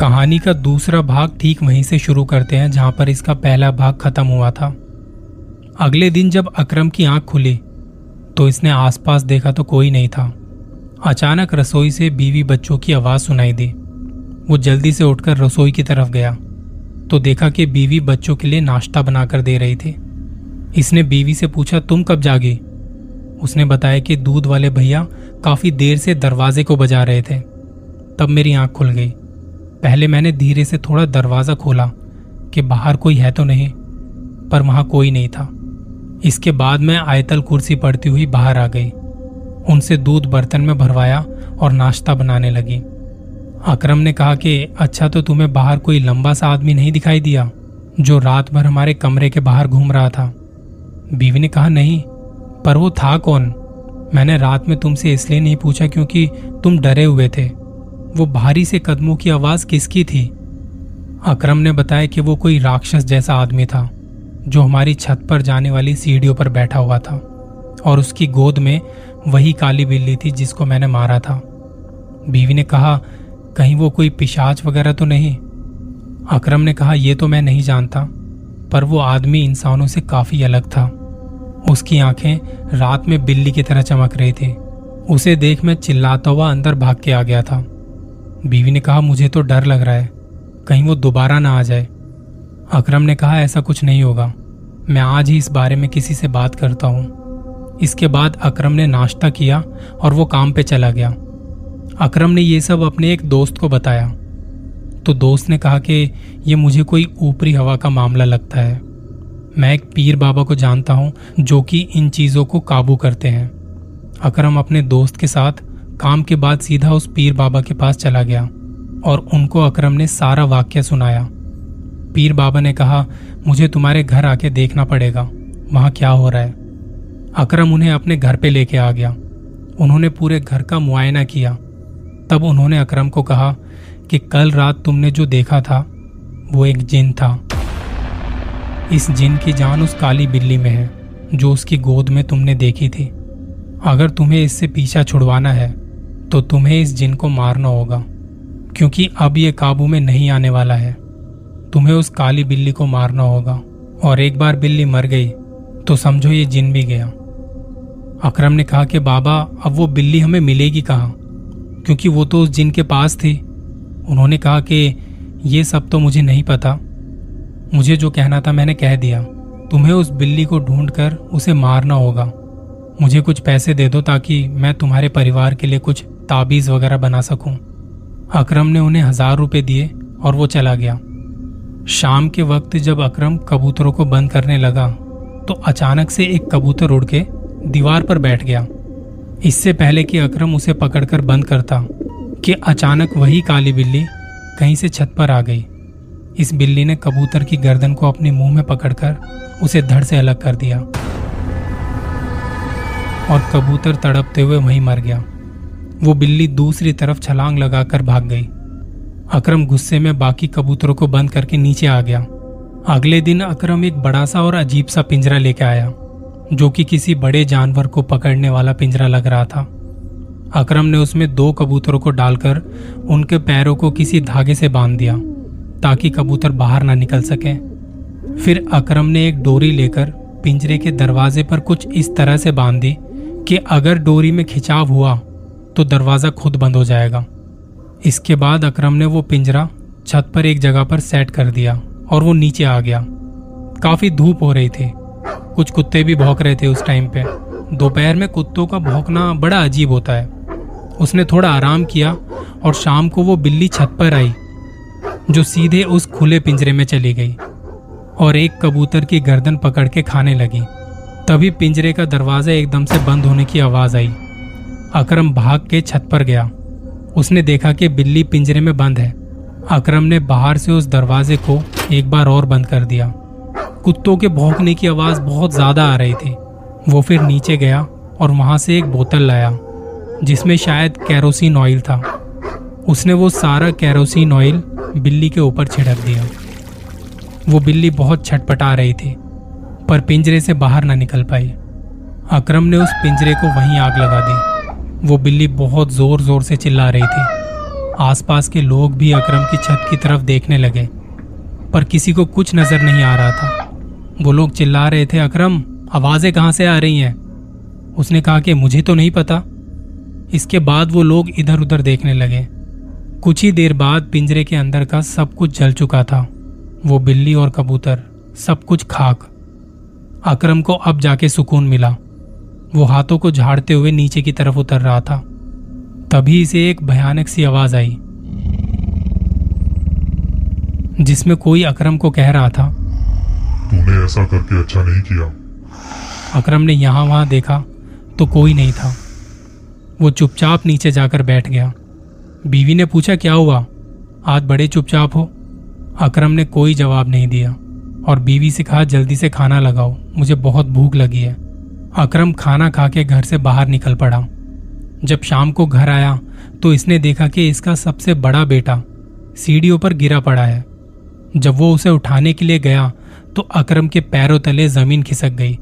कहानी का दूसरा भाग ठीक वहीं से शुरू करते हैं, जहाँ पर इसका पहला भाग खत्म हुआ था। अगले दिन जब अकरम की आँख खुली तो इसने आसपास देखा तो कोई नहीं था। अचानक रसोई से बीवी बच्चों की आवाज़ सुनाई दी। वो जल्दी से उठकर रसोई की तरफ़ गया तो देखा कि बीवी बच्चों के लिए नाश्ता बनाकर दे रही थी। इसने बीवी से पूछा, तुम कब जागी? उसने बताया कि दूध वाले भैया काफ़ी देर से दरवाजे को बजा रहे थे। तब मेरी आँख खुल गई। पहले मैंने धीरे से थोड़ा दरवाज़ा खोला कि बाहर कोई है तो नहीं, पर वहाँ कोई नहीं था। इसके बाद मैं आयतल कुर्सी पड़ती हुई बाहर आ गई। उनसे दूध बर्तन में भरवाया और नाश्ता बनाने लगी। अकरम ने कहा कि अच्छा तो तुम्हें बाहर कोई लंबा सा आदमी नहीं दिखाई दिया, जो रात भर हमारे कमरे के बाहर घूम रहा था? बीवी ने कहा, नहीं, पर वो था कौन? मैंने रात में तुमसे इसलिए नहीं पूछा क्योंकि तुम डरे हुए थे। वो भारी से कदमों की आवाज़ किसकी थी? अकरम ने बताया कि वो कोई राक्षस जैसा आदमी था, जो हमारी छत पर जाने वाली सीढ़ियों पर बैठा हुआ था, और उसकी गोद में वही काली बिल्ली थी जिसको मैंने मारा था। बीवी ने कहा, कहीं वो कोई पिशाच वगैरह तो नहीं? अकरम ने कहा यह तो मैं नहीं जानता, पर वो आदमी इंसानों से काफ़ी अलग था। उसकी आँखें रात में बिल्ली की तरह चमक रही थी। उसे देख मैं चिल्लाता हुआ अंदर भाग के आ गया था। बीवी ने कहा, मुझे तो डर लग रहा है। कहीं वो दोबारा ना आ जाए। अकरम ने कहा, ऐसा कुछ नहीं होगा। मैं आज ही इस बारे में किसी से बात करता हूँ। इसके बाद अकरम ने नाश्ता किया और वो काम पे चला गया। अकरम ने ये सब अपने एक दोस्त को बताया। तो दोस्त ने कहा कि, ये मुझे कोई ऊपरी हवा का मामला लगता है। मैं एक पीर बाबा को जानता हूँ, जो कि इन चीज़ों को काबू करते हैं। अकरम अपने दोस्त के साथ काम के बाद सीधा उस पीर बाबा के पास चला गया और उनको अकरम ने सारा वाक्य सुनाया। पीर बाबा ने कहा, मुझे तुम्हारे घर आके देखना पड़ेगा। वहाँ क्या हो रहा है? अकरम उन्हें अपने घर पे लेके आ गया। उन्होंने पूरे घर का मुआयना किया। तब उन्होंने अकरम को कहा कि कल रात तुमने जो देखा था, वो एक जिन था। इस जिन की जान उस काली बिल्ली में है, जो उसकी गोद में तुमने देखी थी। अगर तुम्हें इससे पीछा छुड़वाना है तो तुम्हें इस जिन को मारना होगा, क्योंकि अब ये काबू में नहीं आने वाला है। तुम्हें उस काली बिल्ली को मारना होगा, और एक बार बिल्ली मर गई तो समझो ये जिन भी गया। अकरम ने कहा कि, बाबा, अब वो बिल्ली हमें मिलेगी कहाँ? क्योंकि वो तो उस जिन के पास थी। उन्होंने कहा कि, ये सब तो मुझे नहीं पता। मुझे जो कहना था मैंने कह दिया। तुम्हें उस बिल्ली को ढूंढकर उसे मारना होगा। मुझे कुछ पैसे दे दो ताकि मैं तुम्हारे परिवार के लिए कुछ ताबीज वगैरह बना सकूँ। अकरम ने उन्हें हज़ार रुपए दिए और वो चला गया। शाम के वक्त जब अकरम कबूतरों को बंद करने लगा तो अचानक से एक कबूतर उड़ के दीवार पर बैठ गया। इससे पहले कि अकरम उसे पकड़कर बंद करता, कि अचानक वही काली बिल्ली कहीं से छत पर आ गई। इस बिल्ली ने कबूतर की गर्दन को अपने मुँह में पकड़कर उसे धड़ से अलग कर दिया और कबूतर तड़पते हुए वहीं मर गया। वो बिल्ली दूसरी तरफ़ छलांग लगाकर भाग गई। अकरम गुस्से में बाकी कबूतरों को बंद करके नीचे आ गया। अगले दिन अकरम एक बड़ा सा और अजीब सा पिंजरा लेके आया, जो कि किसी बड़े जानवर को पकड़ने वाला पिंजरा लग रहा था। अकरम ने उसमें दो कबूतरों को डालकर उनके पैरों को किसी धागे से बाँध दिया, ताकि कबूतर बाहर ना निकल सके। फिर अकरम ने एक डोरी लेकर पिंजरे के दरवाजे पर कुछ इस तरह से बाँध दी कि अगर डोरी में खिंचाव हुआ तो दरवाज़ा खुद बंद हो जाएगा। इसके बाद अकरम ने वो पिंजरा छत पर एक जगह पर सेट कर दिया और वो नीचे आ गया। काफ़ी धूप हो रही थी। कुछ कुत्ते भी भौंक रहे थे उस टाइम पे। दोपहर में कुत्तों का भौंकना बड़ा अजीब होता है। उसने थोड़ा आराम किया और शाम को वो बिल्ली छत पर आई, जो सीधे उस खुले पिंजरे में चली गई और एक कबूतर की गर्दन पकड़ के खाने लगी। तभी पिंजरे का दरवाज़ा एकदम से बंद होने की आवाज़ आई। अकरम भाग के छत पर गया। उसने देखा कि बिल्ली पिंजरे में बंद है। अकरम ने बाहर से उस दरवाजे को एक बार और बंद कर दिया। कुत्तों के भौंकने की आवाज़ बहुत ज़्यादा आ रही थी। वो फिर नीचे गया और वहाँ से एक बोतल लाया, जिसमें शायद कैरोसिन ऑयल था। उसने वो सारा कैरोसिन ऑयल बिल्ली के ऊपर छिड़क दिया। वो बिल्ली बहुत छटपटा रही थी, पर पिंजरे से बाहर ना निकल पाई। अकरम ने उस पिंजरे को वहीं आग लगा दी। वो बिल्ली बहुत ज़ोर ज़ोर से चिल्ला रही थी। आसपास के लोग भी अकरम की छत की तरफ़ देखने लगे, पर किसी को कुछ नज़र नहीं आ रहा था। वो लोग चिल्ला रहे थे, अकरम, आवाज़ें कहाँ से आ रही हैं? उसने कहा कि, मुझे तो नहीं पता। इसके बाद वो लोग इधर उधर देखने लगे। कुछ ही देर बाद पिंजरे के अंदर का सब कुछ जल चुका था। वो बिल्ली और कबूतर, सब कुछ खाक। अकरम को अब जाके सुकून मिला। वो हाथों को झाड़ते हुए नीचे की तरफ़ उतर रहा था। तभी इसे एक भयानक सी आवाज़ आई जिसमें कोई अकरम को कह रहा था तूने ऐसा करके अच्छा नहीं किया। अकरम ने यहाँ वहाँ देखा तो कोई नहीं था। वो चुपचाप नीचे जाकर बैठ गया। बीवी ने पूछा क्या हुआ? आज बड़े चुपचाप हो? अकरम ने कोई जवाब नहीं दिया और बीवी से कहा जल्दी से खाना लगाओ मुझे बहुत भूख लगी है। अकरम खाना खा के घर से बाहर निकल पड़ा। जब शाम को घर आया तो इसने देखा कि इसका सबसे बड़ा बेटा सीढ़ियों पर गिरा पड़ा है। जब वो उसे उठाने के लिए गया तो अकरम के पैरों तले ज़मीन खिसक गई,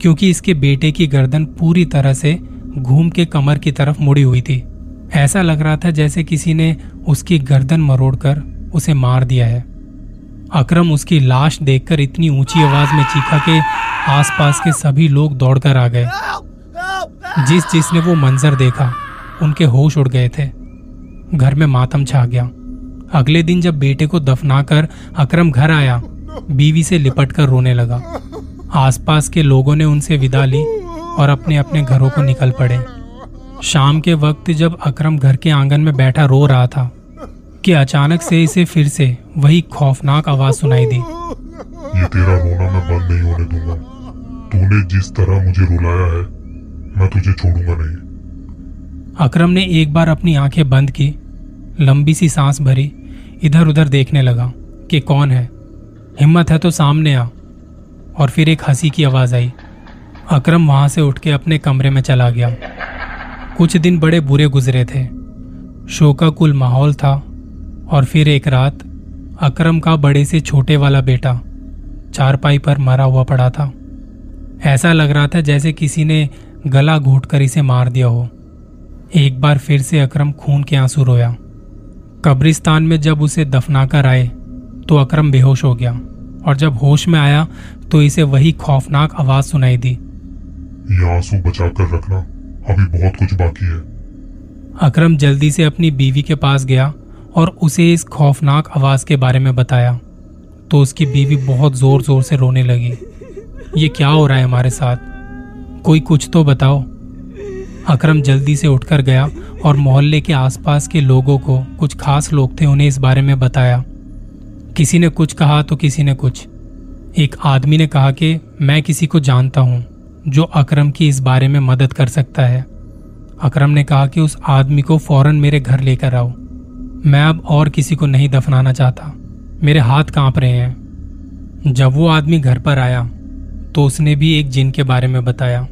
क्योंकि इसके बेटे की गर्दन पूरी तरह से घूम के कमर की तरफ़ मुड़ी हुई थी। ऐसा लग रहा था जैसे किसी ने उसकी गर्दन मरोड़कर उसे मार दिया है। अकरम उसकी लाश देखकर इतनी ऊँची आवाज़ में चीखा कि आसपास के सभी लोग दौड़कर आ गए। जिस जिसने वो मंजर देखा, उनके होश उड़ गए थे। घर में मातम छा गया। अगले दिन जब बेटे को दफनाकर अकरम घर आया, बीवी से लिपट कर रोने लगा। आसपास के लोगों ने उनसे विदा ली और अपने अपने घरों को निकल पड़े। शाम के वक्त जब अकरम घर के आँगन में बैठा रो रहा था कि अचानक से इसे फिर से वही खौफनाक आवाज़ सुनाई दी। ये तेरा रोना मैं बंद नहीं होने दूँगा। तूने जिस तरह मुझे रुलाया है मैं तुझे छोड़ूँगा नहीं। अकरम ने एक बार अपनी आँखें बंद की लंबी सी सांस भरी इधर उधर देखने लगा कि कौन है। हिम्मत है तो सामने आ और फिर एक हँसी की आवाज़ आई। अकरम वहाँ से उठ के अपने कमरे में चला गया। कुछ दिन बड़े बुरे गुजरे थे। शोकाकुल माहौल था और फिर एक रात अकरम का बड़े से छोटे वाला बेटा चारपाई पर मरा हुआ पड़ा था। ऐसा लग रहा था जैसे किसी ने गला घोट कर इसे मार दिया हो। एक बार फिर से अकरम खून के आँसू रोया। कब्रिस्तान में जब उसे दफनाकर आए तो अकरम बेहोश हो गया और जब होश में आया तो इसे वही खौफनाक आवाज़ सुनाई दी। ये आँसू बचा कर रखना अभी बहुत कुछ बाकी है। अकरम जल्दी से अपनी बीवी के पास गया और उसे इस खौफनाक आवाज़ के बारे में बताया। तो उसकी बीवी बहुत ज़ोर ज़ोर से रोने लगी। ये क्या हो रहा है हमारे साथ? कोई कुछ तो बताओ। अकरम जल्दी से उठकर गया और मोहल्ले के आसपास के लोगों को कुछ खास लोग थे उन्हें इस बारे में बताया। किसी ने कुछ कहा तो किसी ने कुछ। एक आदमी ने कहा कि मैं किसी को जानता हूँ जो अकरम की इस बारे में मदद कर सकता है। अकरम ने कहा कि उस आदमी को फ़ौरन मेरे घर लेकर आओ। मैं अब और किसी को नहीं दफनाना चाहता। मेरे हाथ काँप रहे हैं। जब वो आदमी घर पर आया तो उसने भी एक जिन के बारे में बताया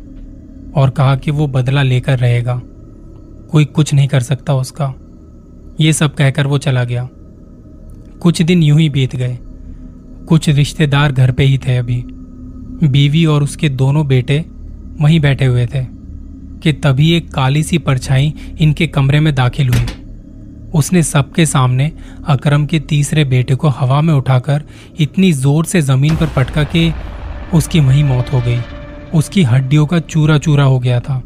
और कहा कि वो बदला लेकर रहेगा। कोई कुछ नहीं कर सकता उसका। ये सब कहकर वो चला गया। कुछ दिन यूँ ही बीत गए। कुछ रिश्तेदार घर पे ही थे अभी। बीवी और उसके दोनों बेटे वहीं बैठे हुए थे कि तभी एक काली सी परछाई इनके कमरे में दाखिल हुई। उसने सबके सामने अकरम के तीसरे बेटे को हवा में उठाकर इतनी ज़ोर से ज़मीन पर पटका कि उसकी वही मौत हो गई। उसकी हड्डियों का चूरा चूरा हो गया था।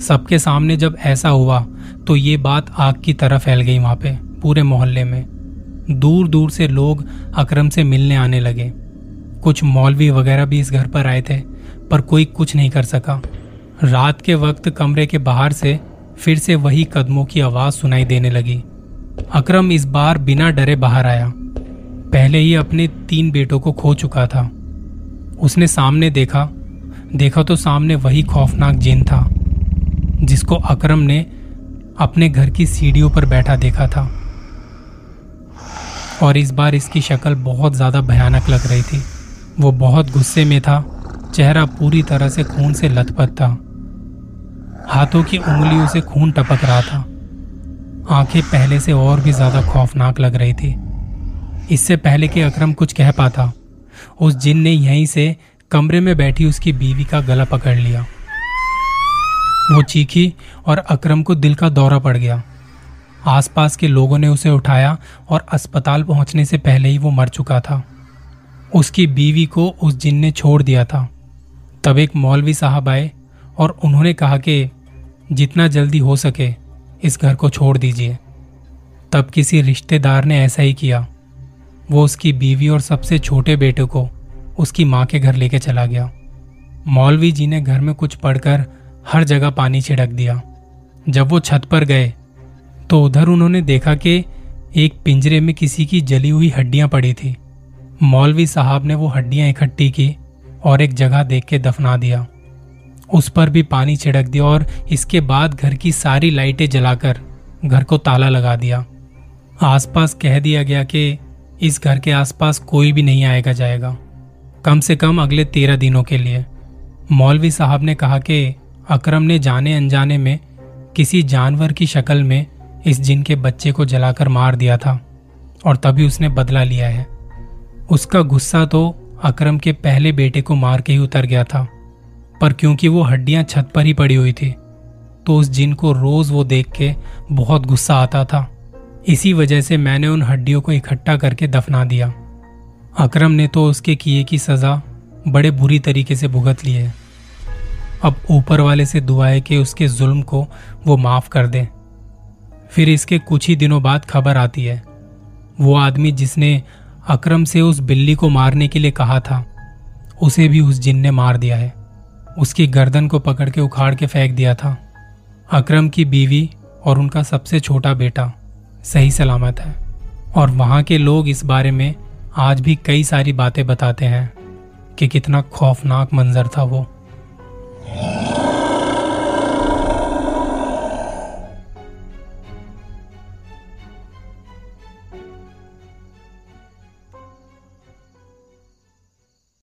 सबके सामने जब ऐसा हुआ तो ये बात आग की तरह फैल गई वहाँ पे, पूरे मोहल्ले में। दूर दूर से लोग अकरम से मिलने आने लगे। कुछ मौलवी वगैरह भी इस घर पर आए थे, पर कोई कुछ नहीं कर सका। रात के वक्त कमरे के बाहर से फिर से वही कदमों की आवाज़ सुनाई देने लगी। अकरम इस बार बिना डरे बाहर आया। पहले ही अपने तीन बेटों को खो चुका था। उसने सामने देखा। देखा तो सामने वही खौफनाक जिन था, जिसको अकरम ने अपने घर की सीढ़ियों पर बैठा देखा था। और इस बार इसकी शक्ल बहुत ज़्यादा भयानक लग रही थी। वो बहुत गुस्से में था। चेहरा पूरी तरह से खून से लथपथ था। हाथों की उंगलियों से खून टपक रहा था। आँखें पहले से और भी ज़्यादा खौफनाक लग रही थी। इससे पहले कि अकरम कुछ कह पाता, उस जिन ने यहीं से कमरे में बैठी उसकी बीवी का गला पकड़ लिया। वो चीखी और अकरम को दिल का दौरा पड़ गया। आसपास के लोगों ने उसे उठाया और अस्पताल पहुँचने से पहले ही वो मर चुका था। उसकी बीवी को उस जिन ने छोड़ दिया था। तब एक मौलवी साहब आए और उन्होंने कहा कि जितना जल्दी हो सके इस घर को छोड़ दीजिए। तब किसी रिश्तेदार ने ऐसा ही किया। वो उसकी बीवी और सबसे छोटे बेटे को उसकी माँ के घर लेके चला गया। मौलवी जी ने घर में कुछ पढ़कर हर जगह पानी छिड़क दिया। जब वो छत पर गए तो उधर उन्होंने देखा कि एक पिंजरे में किसी की जली हुई हड्डियाँ पड़ी थी। मौलवी साहब ने वो हड्डियाँ इकट्ठी की और एक जगह देख के दफना दिया। उस पर भी पानी छिड़क दिया और इसके बाद घर की सारी लाइटें जलाकर घर को ताला लगा दिया। आसपास कह दिया गया कि इस घर के आसपास कोई भी नहीं आएगा जाएगा। कम से कम अगले तेरह दिनों के लिए। मौलवी साहब ने कहा कि अकरम ने जाने अनजाने में किसी जानवर की शक्ल में इस जिन के बच्चे को जलाकर मार दिया था और तभी उसने बदला लिया है। उसका गुस्सा तो अकरम के पहले बेटे को मार के ही उतर गया था। पर क्योंकि वो हड्डियाँ छत पर ही पड़ी हुई थी तो उस जिन को रोज वो देख के बहुत गुस्सा आता था। इसी वजह से मैंने उन हड्डियों को इकट्ठा करके दफना दिया। अकरम ने तो उसके किए की सजा बड़े बुरी तरीके से भुगत ली है। अब ऊपर वाले से दुआ है कि उसके जुल्म को वो माफ़ कर दे। फिर इसके कुछ ही दिनों बाद खबर आती है। वो आदमी जिसने अकरम से उस बिल्ली को मारने के लिए कहा था, उसे भी उस जिन ने मार दिया है। उसकी गर्दन को पकड़ के उखाड़ के फेंक दिया था। अकरम की बीवी और उनका सबसे छोटा बेटा सही सलामत है। और वहाँ के लोग इस बारे में आज भी कई सारी बातें बताते हैं कि कितना खौफनाक मंजर था वो।